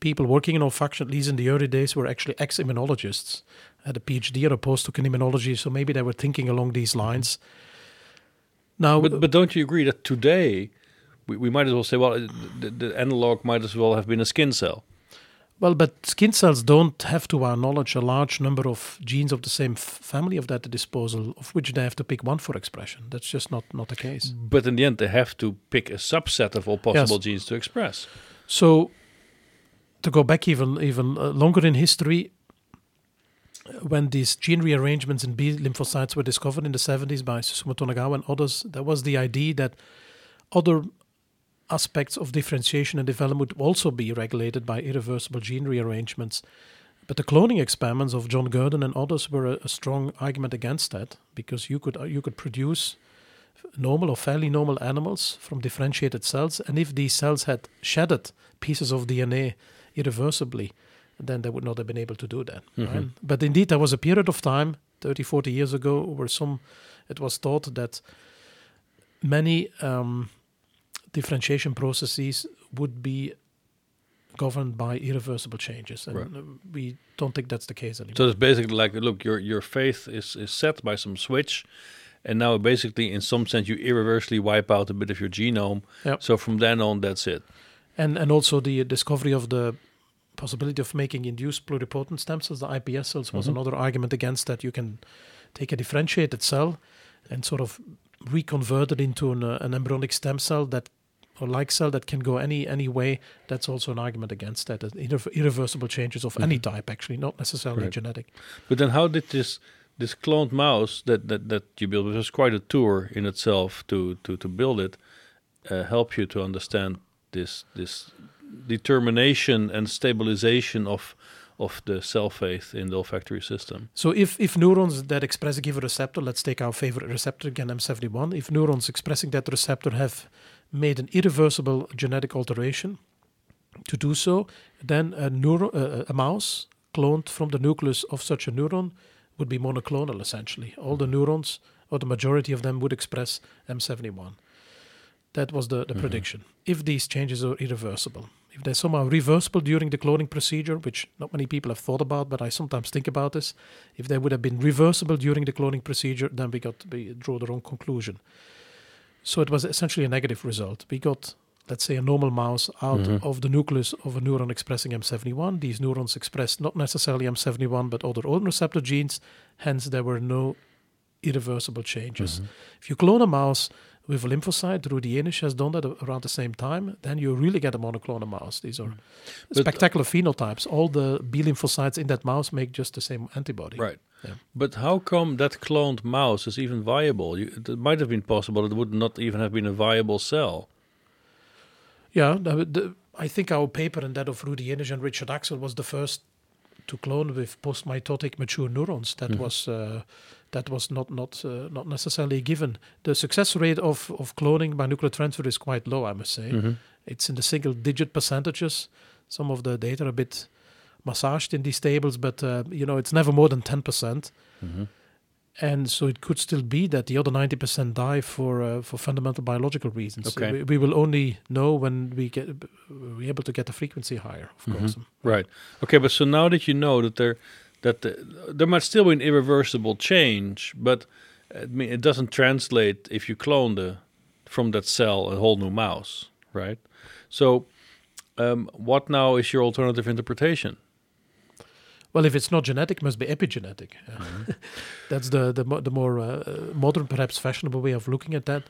people working in olfaction, at least in the early days, were actually ex-immunologists, had a PhD or a postdoc in immunology. So maybe they were thinking along these lines. Now, But but don't you agree that today we, we might as well say, well, the, the analog might as well have been a skin cell. Well, but skin cells don't have, to our knowledge, a large number of genes of the same family of that at disposal, of which they have to pick one for expression. That's just not, not the case. But in the end, they have to pick a subset of all possible genes to express. So, to go back even even uh, longer in history, when these gene rearrangements in B lymphocytes were discovered in the 70s by Susumu Tonegawa and others, there was the idea that other aspects of differentiation and development would also be regulated by irreversible gene rearrangements. But the cloning experiments of John Gurdon and others were a, a strong argument against that because you could uh, you could produce normal or fairly normal animals from differentiated cells, and if these cells had shedded pieces of DNA irreversibly, then they would not have been able to do that. Mhm. Right? But indeed, there was a period of time, 30, 40 years ago, where some it was thought that many um, differentiation processes would be governed by irreversible changes, and Right. we don't think that's the case anymore. So it's basically like, look, your your faith is is set by some switch, and now basically, in some sense, you irreversibly wipe out a bit of your genome. Yep. So from then on, that's it. and and also the discovery of the possibility of making induced pluripotent stem cells, the iPS cells, was Mhm. another argument against that. You can take a differentiated cell and sort of reconvert it into an, uh, an embryonic stem cell that or like cell that can go any any way. That's also an argument against that. irre- irreversible changes of any Mhm. type, actually, not necessarily Right. genetic. But then, how did this this cloned mouse that that that you built, which was quite a tour in itself to to to build it, uh, help you to understand this this determination and stabilization of of the cell fate in the olfactory system? So if, if neurons that express a given receptor, let's take our favorite receptor again, M71, if neurons expressing that receptor have made an irreversible genetic alteration to do so, then a, neuro, uh, a mouse cloned from the nucleus of such a neuron would be monoclonal essentially. All the neurons, or the majority of them, would express M71. That was the, the Mhm. prediction. If these changes are irreversible, if they're somehow reversible during the cloning procedure, which not many people have thought about, but I sometimes think about this, if they would have been reversible during the cloning procedure, then we got we draw the wrong conclusion. So it was essentially a negative result. We got, let's say, a normal mouse out Mhm. of the nucleus of a neuron expressing M71. These neurons expressed not necessarily M71, but other odor receptor genes. Hence, there were no irreversible changes. Mhm. If you clone a mouse with a lymphocyte, Rudy Jaenisch has done that around the same time, then you really get a monoclonal mouse. These are But- spectacular phenotypes. All the B lymphocytes in that mouse make just the same antibody. Right. Yeah. But how come that cloned mouse is even viable? You, it might have been possible it would not even have been a viable cell. Yeah, the, the, I think our paper and that of Rudy Jaenisch and Richard Axel was the first to clone with post-mitotic mature neurons. That Mhm. was uh, that was not not uh, not necessarily given. The success rate of of cloning by nuclear transfer is quite low, I must say. Mhm. It's in the single digit percentages. Some of the data are a bit massaged in these tables, but uh, you know it's never more than ten percent. Mhm. And so it could still be that the other ninety percent die for uh, for fundamental biological reasons. Okay. we, we will only know when we get we're able to get the frequency higher, of Mhm. course. Right. Okay, but so now that you know that there that the, there might still be an irreversible change, but I mean it doesn't translate if you clone the from that cell a whole new mouse, right? So um, what now is your alternative interpretation? Well, if it's not genetic, it must be epigenetic. Mm-hmm. [LAUGHS] That's the the, the more uh, modern, perhaps fashionable way of looking at that.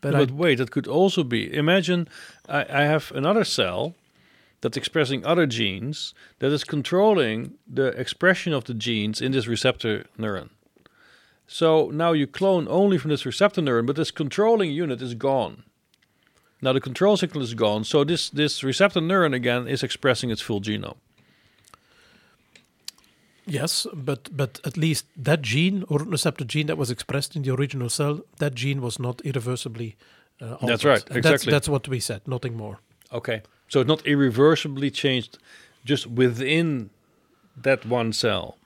But, But, wait, that could also be. Imagine I, I have another cell that's expressing other genes that is controlling the expression of the genes in this receptor neuron. So now you clone only from this receptor neuron, but this controlling unit is gone. Now the control signal is gone, so this this receptor neuron again is expressing its full genome. yes, but but at least that gene or receptor gene that was expressed in the original cell, that gene was not irreversibly. Uh, altered. That's right, exactly. That's, that's what we said. Nothing more. Okay. So it's not irreversibly changed just within that one cell.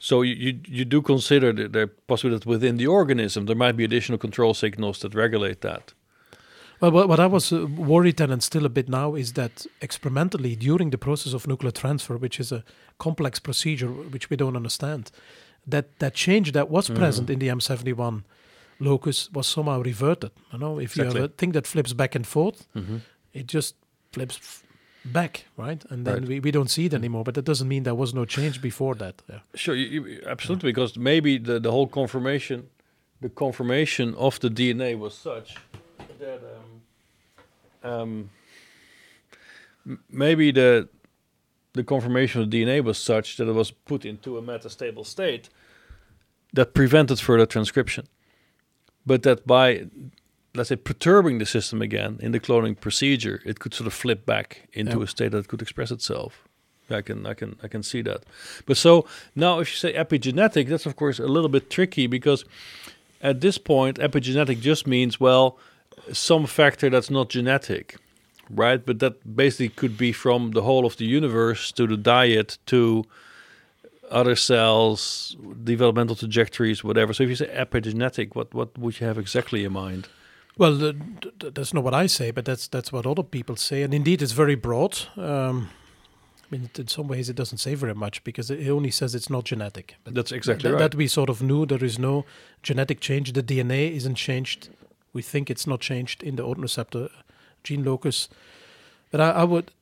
So you, you, you do consider the, the possibility that within the organism there might be additional control signals that regulate that. Well, what, I was uh, worried then and still a bit now is that experimentally during the process of nuclear transfer, which is a complex procedure which we don't understand, that that change that was Mhm. present in the M71 locus was somehow reverted. You know, if you have a thing that flips back and forth, Mm-hmm. it just flips back, right? And then Right. we, we don't see it anymore. But that doesn't mean there was no change before that. Yeah. Sure, you, you, absolutely, because maybe the, the whole conformation, the conformation of the DNA was such that um, um, m- maybe the the conformation of the DNA was such that it was put into a metastable state that prevented further transcription. But that by, let's say, perturbing the system again in the cloning procedure, it could sort of flip back into Yeah. a state that could express itself. I can, I can, I can see that. But so now, if you say epigenetic, that's of course a little bit tricky because at this point, epigenetic just means well, some factor that's not genetic, right? But that basically could be from the whole of the universe to the diet to other cells, developmental trajectories, whatever. So if you say epigenetic, what what would you have exactly in mind? Well, that's not what I say, but that's that's what other people say, and indeed, it's very broad. Um, I mean, in some ways, it doesn't say very much because it only says it's not genetic. But That's exactly th- right. That we sort of knew there is no genetic change. The DNA isn't changed. We think it's not changed in the odor receptor gene locus. But I, I would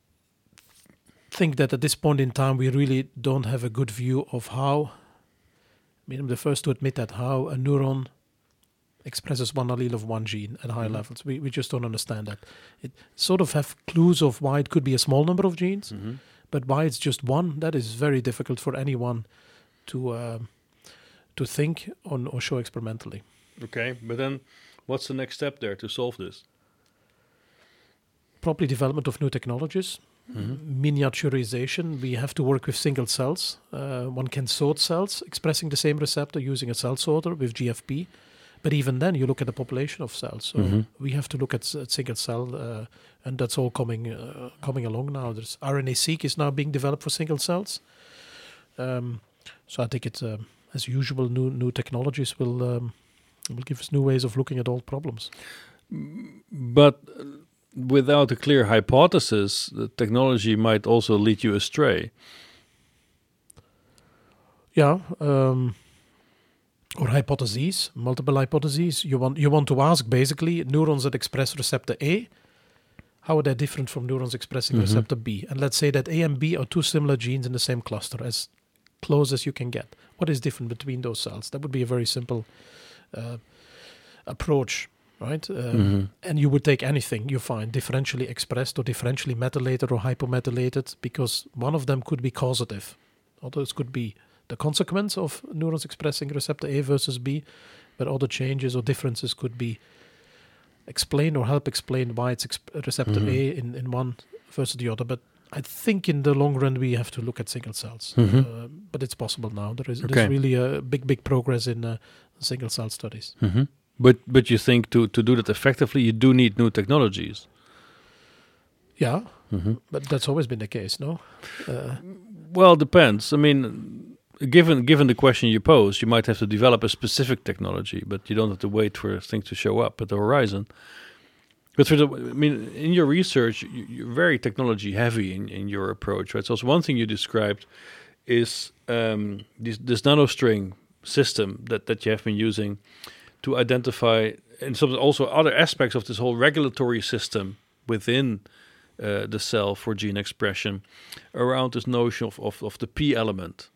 think that at this point in time, we really don't have a good view of how. I mean, I'm the first to admit that how a neuron expresses one allele of one gene at high Mhm. levels. We we just don't understand that. It sort of have clues of why it could be a small number of genes, Mhm. but why it's just one, that is very difficult for anyone to um, to think on or show experimentally. Okay, but then what's the next step there to solve this? Properly development of new technologies, Mhm. miniaturization. We have to work with single cells. Uh, one can sort cells expressing the same receptor using a cell sorter with GFP. But even then, you look at the population of cells. So Mhm. we have to look at, at single cell, uh, and that's all coming uh, coming along now. There's RNA-seq is now being developed for single cells. Um, so I think it's um, as usual, new new technologies will um, will give us new ways of looking at old problems. But without a clear hypothesis, the technology might also lead you astray. Yeah, um, or hypotheses, multiple hypotheses. You want you want to ask basically neurons that express receptor A, how are they different from neurons expressing Mhm. receptor B? And let's say that A and B are two similar genes in the same cluster, as close as you can get. What is different between those cells? That would be a very simple uh, approach, right? Um, Mhm. and you would take anything you find differentially expressed or differentially methylated or hypomethylated because one of them could be causative. Others could be the consequence of neurons expressing receptor A versus B, but other changes or differences could be explained or help explain why it's exp- receptor Mhm. A in, in one versus the other. But I think in the long run we have to look at single cells. Mhm. Uh, but it's possible now. There is Okay. there's really a big big progress in uh, single cell studies. Mhm. But but you think to to do that effectively, you do need new technologies. Yeah, Mhm. but that's always been the case, no? Uh, Well, depends. I mean, given given the question you pose, you might have to develop a specific technology, but you don't have to wait for things to show up at the horizon. But for the, I mean, in your research, you, you're very technology heavy in, in your approach, right? So, one thing you described is um, this, this nanostring system that, that you have been using to identify, and some also other aspects of this whole regulatory system within uh, the cell for gene expression around this notion of, of, of the P element.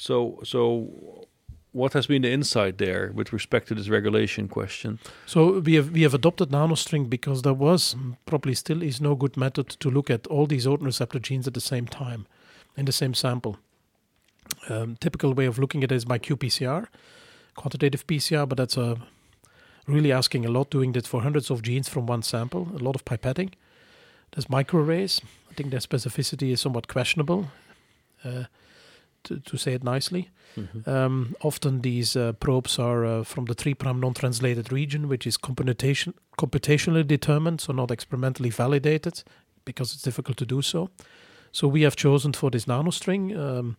So, so what has been the insight there with respect to this regulation question? So we have we have adopted nanostring because there was probably still is no good method to look at all these odor receptor genes at the same time in the same sample. Um, typical way of looking at it is by qPCR, quantitative PCR, but that's uh, really asking a lot. Doing that for hundreds of genes from one sample, a lot of pipetting. There's microarrays. I think their specificity is somewhat questionable, uh, to to say it nicely. Um, often these uh, probes are uh, from the 3' non-translated region, which is computation computationally determined, so not experimentally validated, because it's difficult to do so. So we have chosen for this nanostring, um,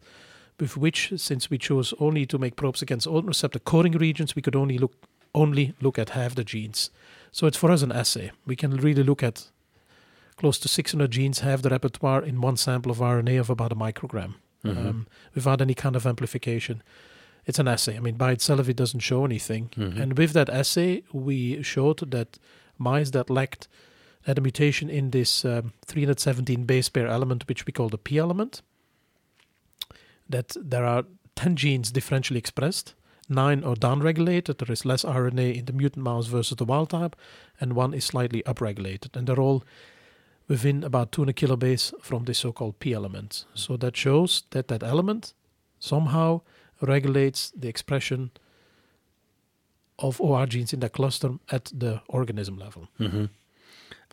with which, since we chose only to make probes against all receptor coding regions, we could only look only look at half the genes. So it's for us an assay. We can really look at close to 600 genes, have the repertoire in one sample of RNA of about a microgram Mhm. um, without any kind of amplification. It's an assay. I mean, by itself, it doesn't show anything. Mhm. And with that assay, we showed that mice that lacked had a mutation in this um, 317 base pair element, which we call the P element, that there are 10 genes differentially expressed. Nine are downregulated. There is less RNA in the mutant mouse versus the wild type, and one is slightly upregulated. And they're all within about 200 kilobase from the so-called P element. So that shows that that element somehow regulates the expression of OR genes in that cluster at the organism level. hmm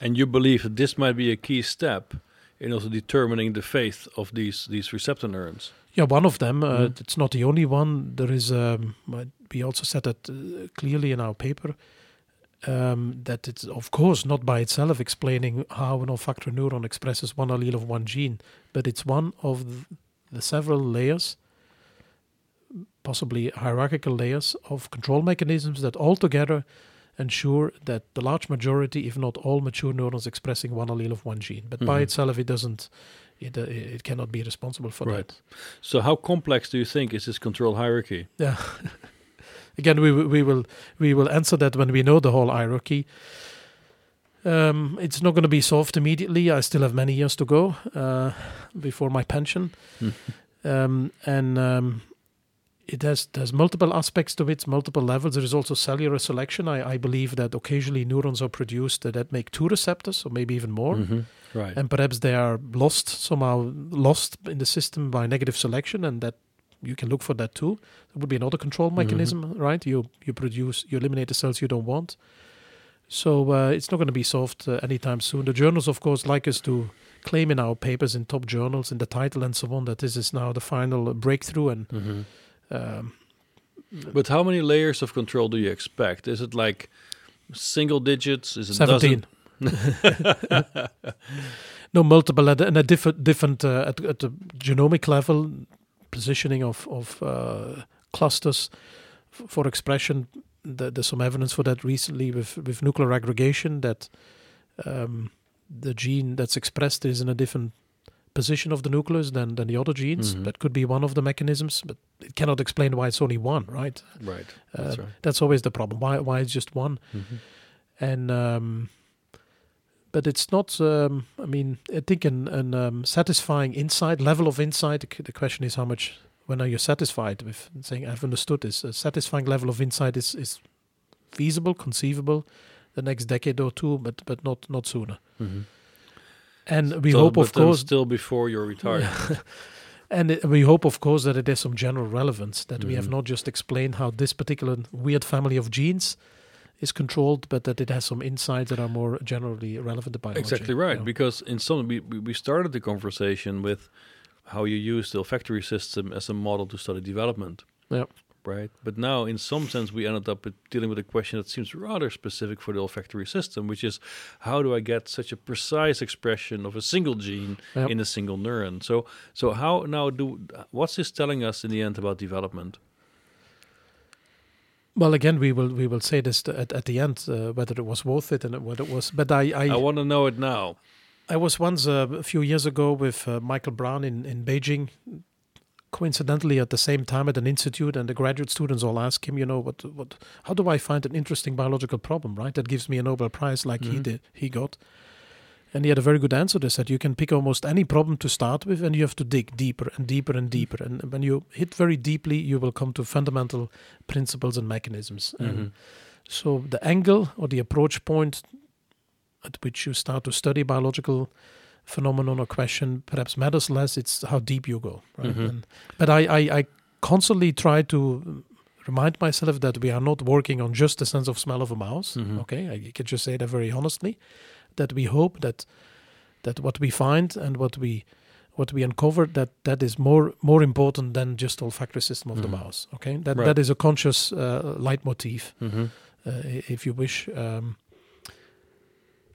And you believe that this might be a key step in also determining the fate of these these receptor neurons. Yeah, one of them. Uh, Mhm. It's not the only one. There is. Um, we also said that uh, clearly in our paper. Um, that it's of course not by itself explaining how an olfactory neuron expresses one allele of one gene, but it's one of the, several layers, possibly hierarchical layers of control mechanisms that altogether ensure that the large majority, if not all, mature neurons expressing one allele of one gene. But by Mhm. itself, it doesn't. It, uh, it cannot be responsible for Right. that. So how complex do you think is this control hierarchy? Yeah. [LAUGHS] Again, we will- we will we will answer that when we know the whole hierarchy. Um, it's not going to be solved immediately. I still have many years to go uh, before my pension, [LAUGHS] um, and um, it has there's multiple aspects to it, multiple levels. There is also cellular selection. I, I believe that occasionally neurons are produced that, that make two receptors, or maybe even more Mhm. Right. and perhaps they are lost somehow lost in the system by negative selection and that you can look for that too. That would be another control mechanism right? You you produce you eliminate the cells you don't want. So uh, it's not going to be solved uh, anytime soon. The journals of course like us to claim in our papers in top journals in the title and so on that this is now the final breakthrough and Mhm. um, But how many layers of control do you expect? Is it like single digits? Is it 17 [LAUGHS] no multiple at, and a different different uh, at, at the genomic level positioning of of uh, clusters for expression Th- there's some evidence for that recently with with nuclear aggregation that um, the gene that's expressed is in a different position of the nucleus than than the other genes Mhm. that could be one of the mechanisms but it cannot explain why it's only one right Right. Uh, That's right. that's always the problem why why it's just one Mhm. and um, but it's not. Um, I mean, I think an, an um, satisfying insight level of insight. The, question is how much. When are you satisfied with saying I've understood this? A satisfying level of insight is is feasible, conceivable, the next decade or two, but but not not sooner. Mhm. And we So- hope, of course, still before you're retired. [LAUGHS] and it- we hope, of course, that it has some general relevance. That we have Mhm. not just explained how this particular weird family of genes is controlled, but that it has some insights that are more generally relevant to biology. Exactly right. Because in some we, we started the conversation with how you use the olfactory system as a model to study development. Yeah. Right. But now in some sense we ended up with dealing with a question that seems rather specific for the olfactory system, which is how do I get such a precise expression of a single gene Yeah. in a single neuron? So so how now do what's this telling us in the end about development? Well, again, we will we will say this at, at the end uh, whether it was worth it and whether it was. But I I, I want to know it now. I was once uh, a few years ago with uh, Michael Brown in in Beijing, coincidentally at the same time at an institute, and the graduate students all ask him, you know, what what how do I find an interesting biological problem, right? That gives me a Nobel Prize like he Mhm. did he got. And he had a very good answer. They said you can pick almost any problem to start with, and you have to dig deeper and deeper and deeper. And when you hit very deeply, you will come to fundamental principles and mechanisms. And Mhm. so the angle or the approach point at which you start to study biological phenomenon or question perhaps matters less. It's how deep you go, right? Mhm. And, but I, I, I constantly try to remind myself that we are not working on just the sense of smell of a mouse. Mhm. Okay, I can just say that very honestly. That we hope that that what we find and what we what we uncover that that is more more important than just olfactory system of Mhm. the mouse. Okay, that Right. that is a conscious uh, leitmotif Mhm. uh, if you wish. Um,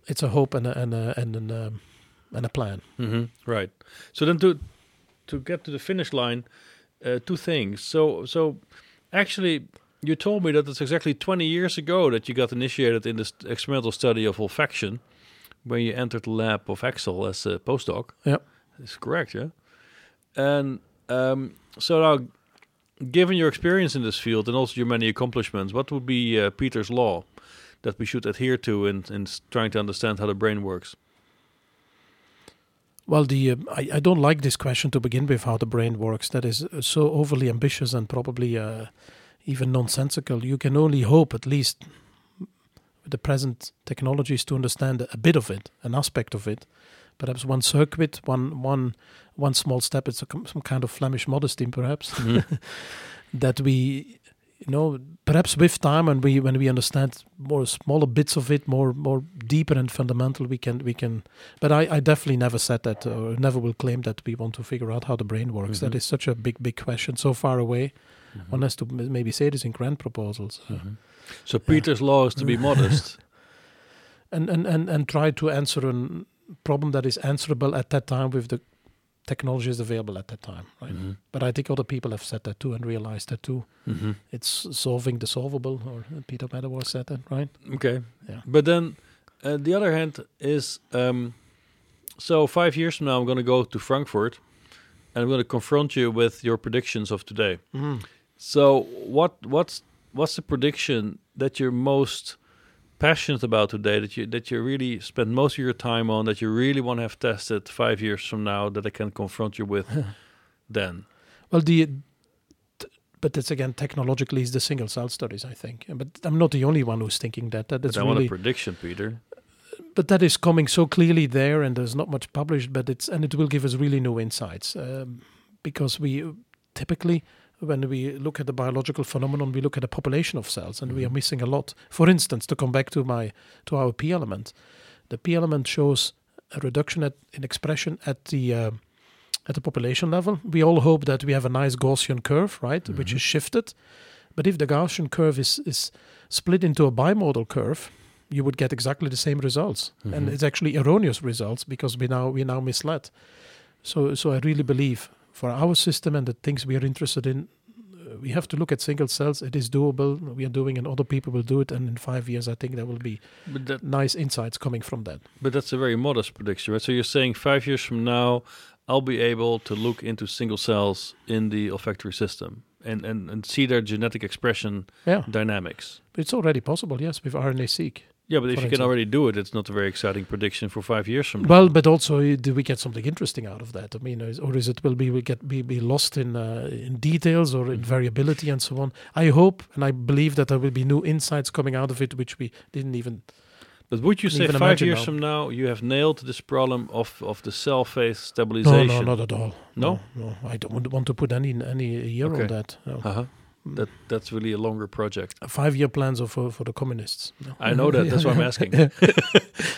it's a hope and a, and a, and an, um, and a plan. hmm Right. So then to to get to the finish line, uh, two things. So so actually, you told me that it's exactly 20 years ago that you got initiated in this experimental study of olfaction, when you entered the lab of Axel as a postdoc. Yeah. That's correct. Yeah. And um, so now, given your experience in this field and also your many accomplishments, what would be uh, Peter's law that we should adhere to in, in trying to understand how the brain works? Well, the uh, I, I don't like this question to begin with. How the brain works? That is uh, so overly ambitious and probably uh, even nonsensical. You can only hope, at least with the present technologies to understand a bit of it, an aspect of it. Perhaps one circuit, one one one small step. It's a, some kind of Flemish modesty, perhaps, [LAUGHS] Mhm. [LAUGHS] that we, you know, perhaps with time and we when we understand more smaller bits of it, more more deeper and fundamental, we can we can. But I, I definitely never said that or never will claim that we want to figure out how the brain works. That Mhm. is such a big big question, so far away. Mhm. One has to maybe say this in grant proposals. uh, Mhm. So Peter's law is to be [LAUGHS] modest. and, and, and, and try to answer a problem that is answerable at that time with the technologies available at that time. Right. Mhm. But I think other people have said that too and realized that too. Mhm. It's solving the solvable, or Peter Medawar said that, right? Okay. Yeah. But then, uh, the other hand is, um, so five years from now, I'm going to go to Frankfurt, and I'm going to confront you with your predictions of today. So, what what's what's the prediction that you're most passionate about today? That you that you really spend most of your time on? That you really want to have tested five years from now? That I can confront you with [LAUGHS] then? Well, the but that's again technologically is the single cell studies, I think. But I'm not the only one who's thinking that. That is But I want a really, prediction, Peter. but that is coming so clearly there, and there's not much published. But it's and it will give us really new insights um, because we typically when we look at the biological phenomenon, we look at the population of cells, and we are Mhm. missing a lot. For instance, to come back to my to our P element, the P element shows a reduction at, in expression at the uh, at the population level. We all hope that we have a nice Gaussian curve, right, which Mhm. is shifted. But if the Gaussian curve is is split into a bimodal curve, you would get exactly the same results, and Mhm. it's actually erroneous results because we now we now misled. So so I really believe for our system and the things we are interested in, we have to look at single cells. It is doable. We are doing, and other people will do it. And in five years, I think there will be that nice insights coming from that. But that's a very modest prediction, right? So you're saying five years from now, I'll be able to look into single cells in the olfactory system and, and, and see their genetic expression Yeah, dynamics. it's already possible. Yes, with RNA-seq. Yeah, but if you can already do it, it's not a very exciting prediction for five years from now. Well, but also, uh, do we get something interesting out of that? I mean, is, or is it will be we get be, be lost in uh, in details or in Mhm. variability and so on? I hope and I believe that there will be new insights coming out of it, which we didn't even. But would you say five years now. from now you have nailed this problem of, of the cell phase stabilization? no, no, not at all. No? no, no. I don't want- want to put any any year Okay. on that. No. Uh-huh. That that's really a longer project. Five-year plans are for for the communists. No. I know that. That's why I'm asking. [LAUGHS]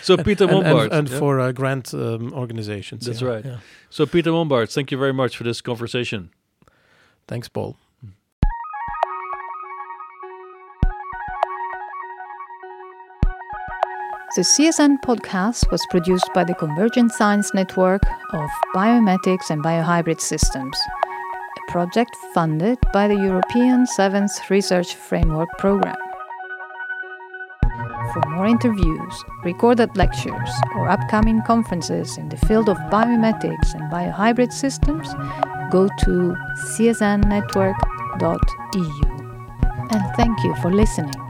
So Peter and, and, and yeah? for uh, grant um, organizations. That's yeah, right. yeah. so Peter Mombaerts, thank you very much for this conversation. Thanks, Paul. The CSN podcast was produced by the Convergent Science Network of Biomimetics and Biohybrid Systems, a project funded by the European Seventh Research Framework Programme. For more interviews, recorded lectures, or upcoming conferences in the field of biomimetics and biohybrid systems, go to csnnetwork.eu. And thank you for listening.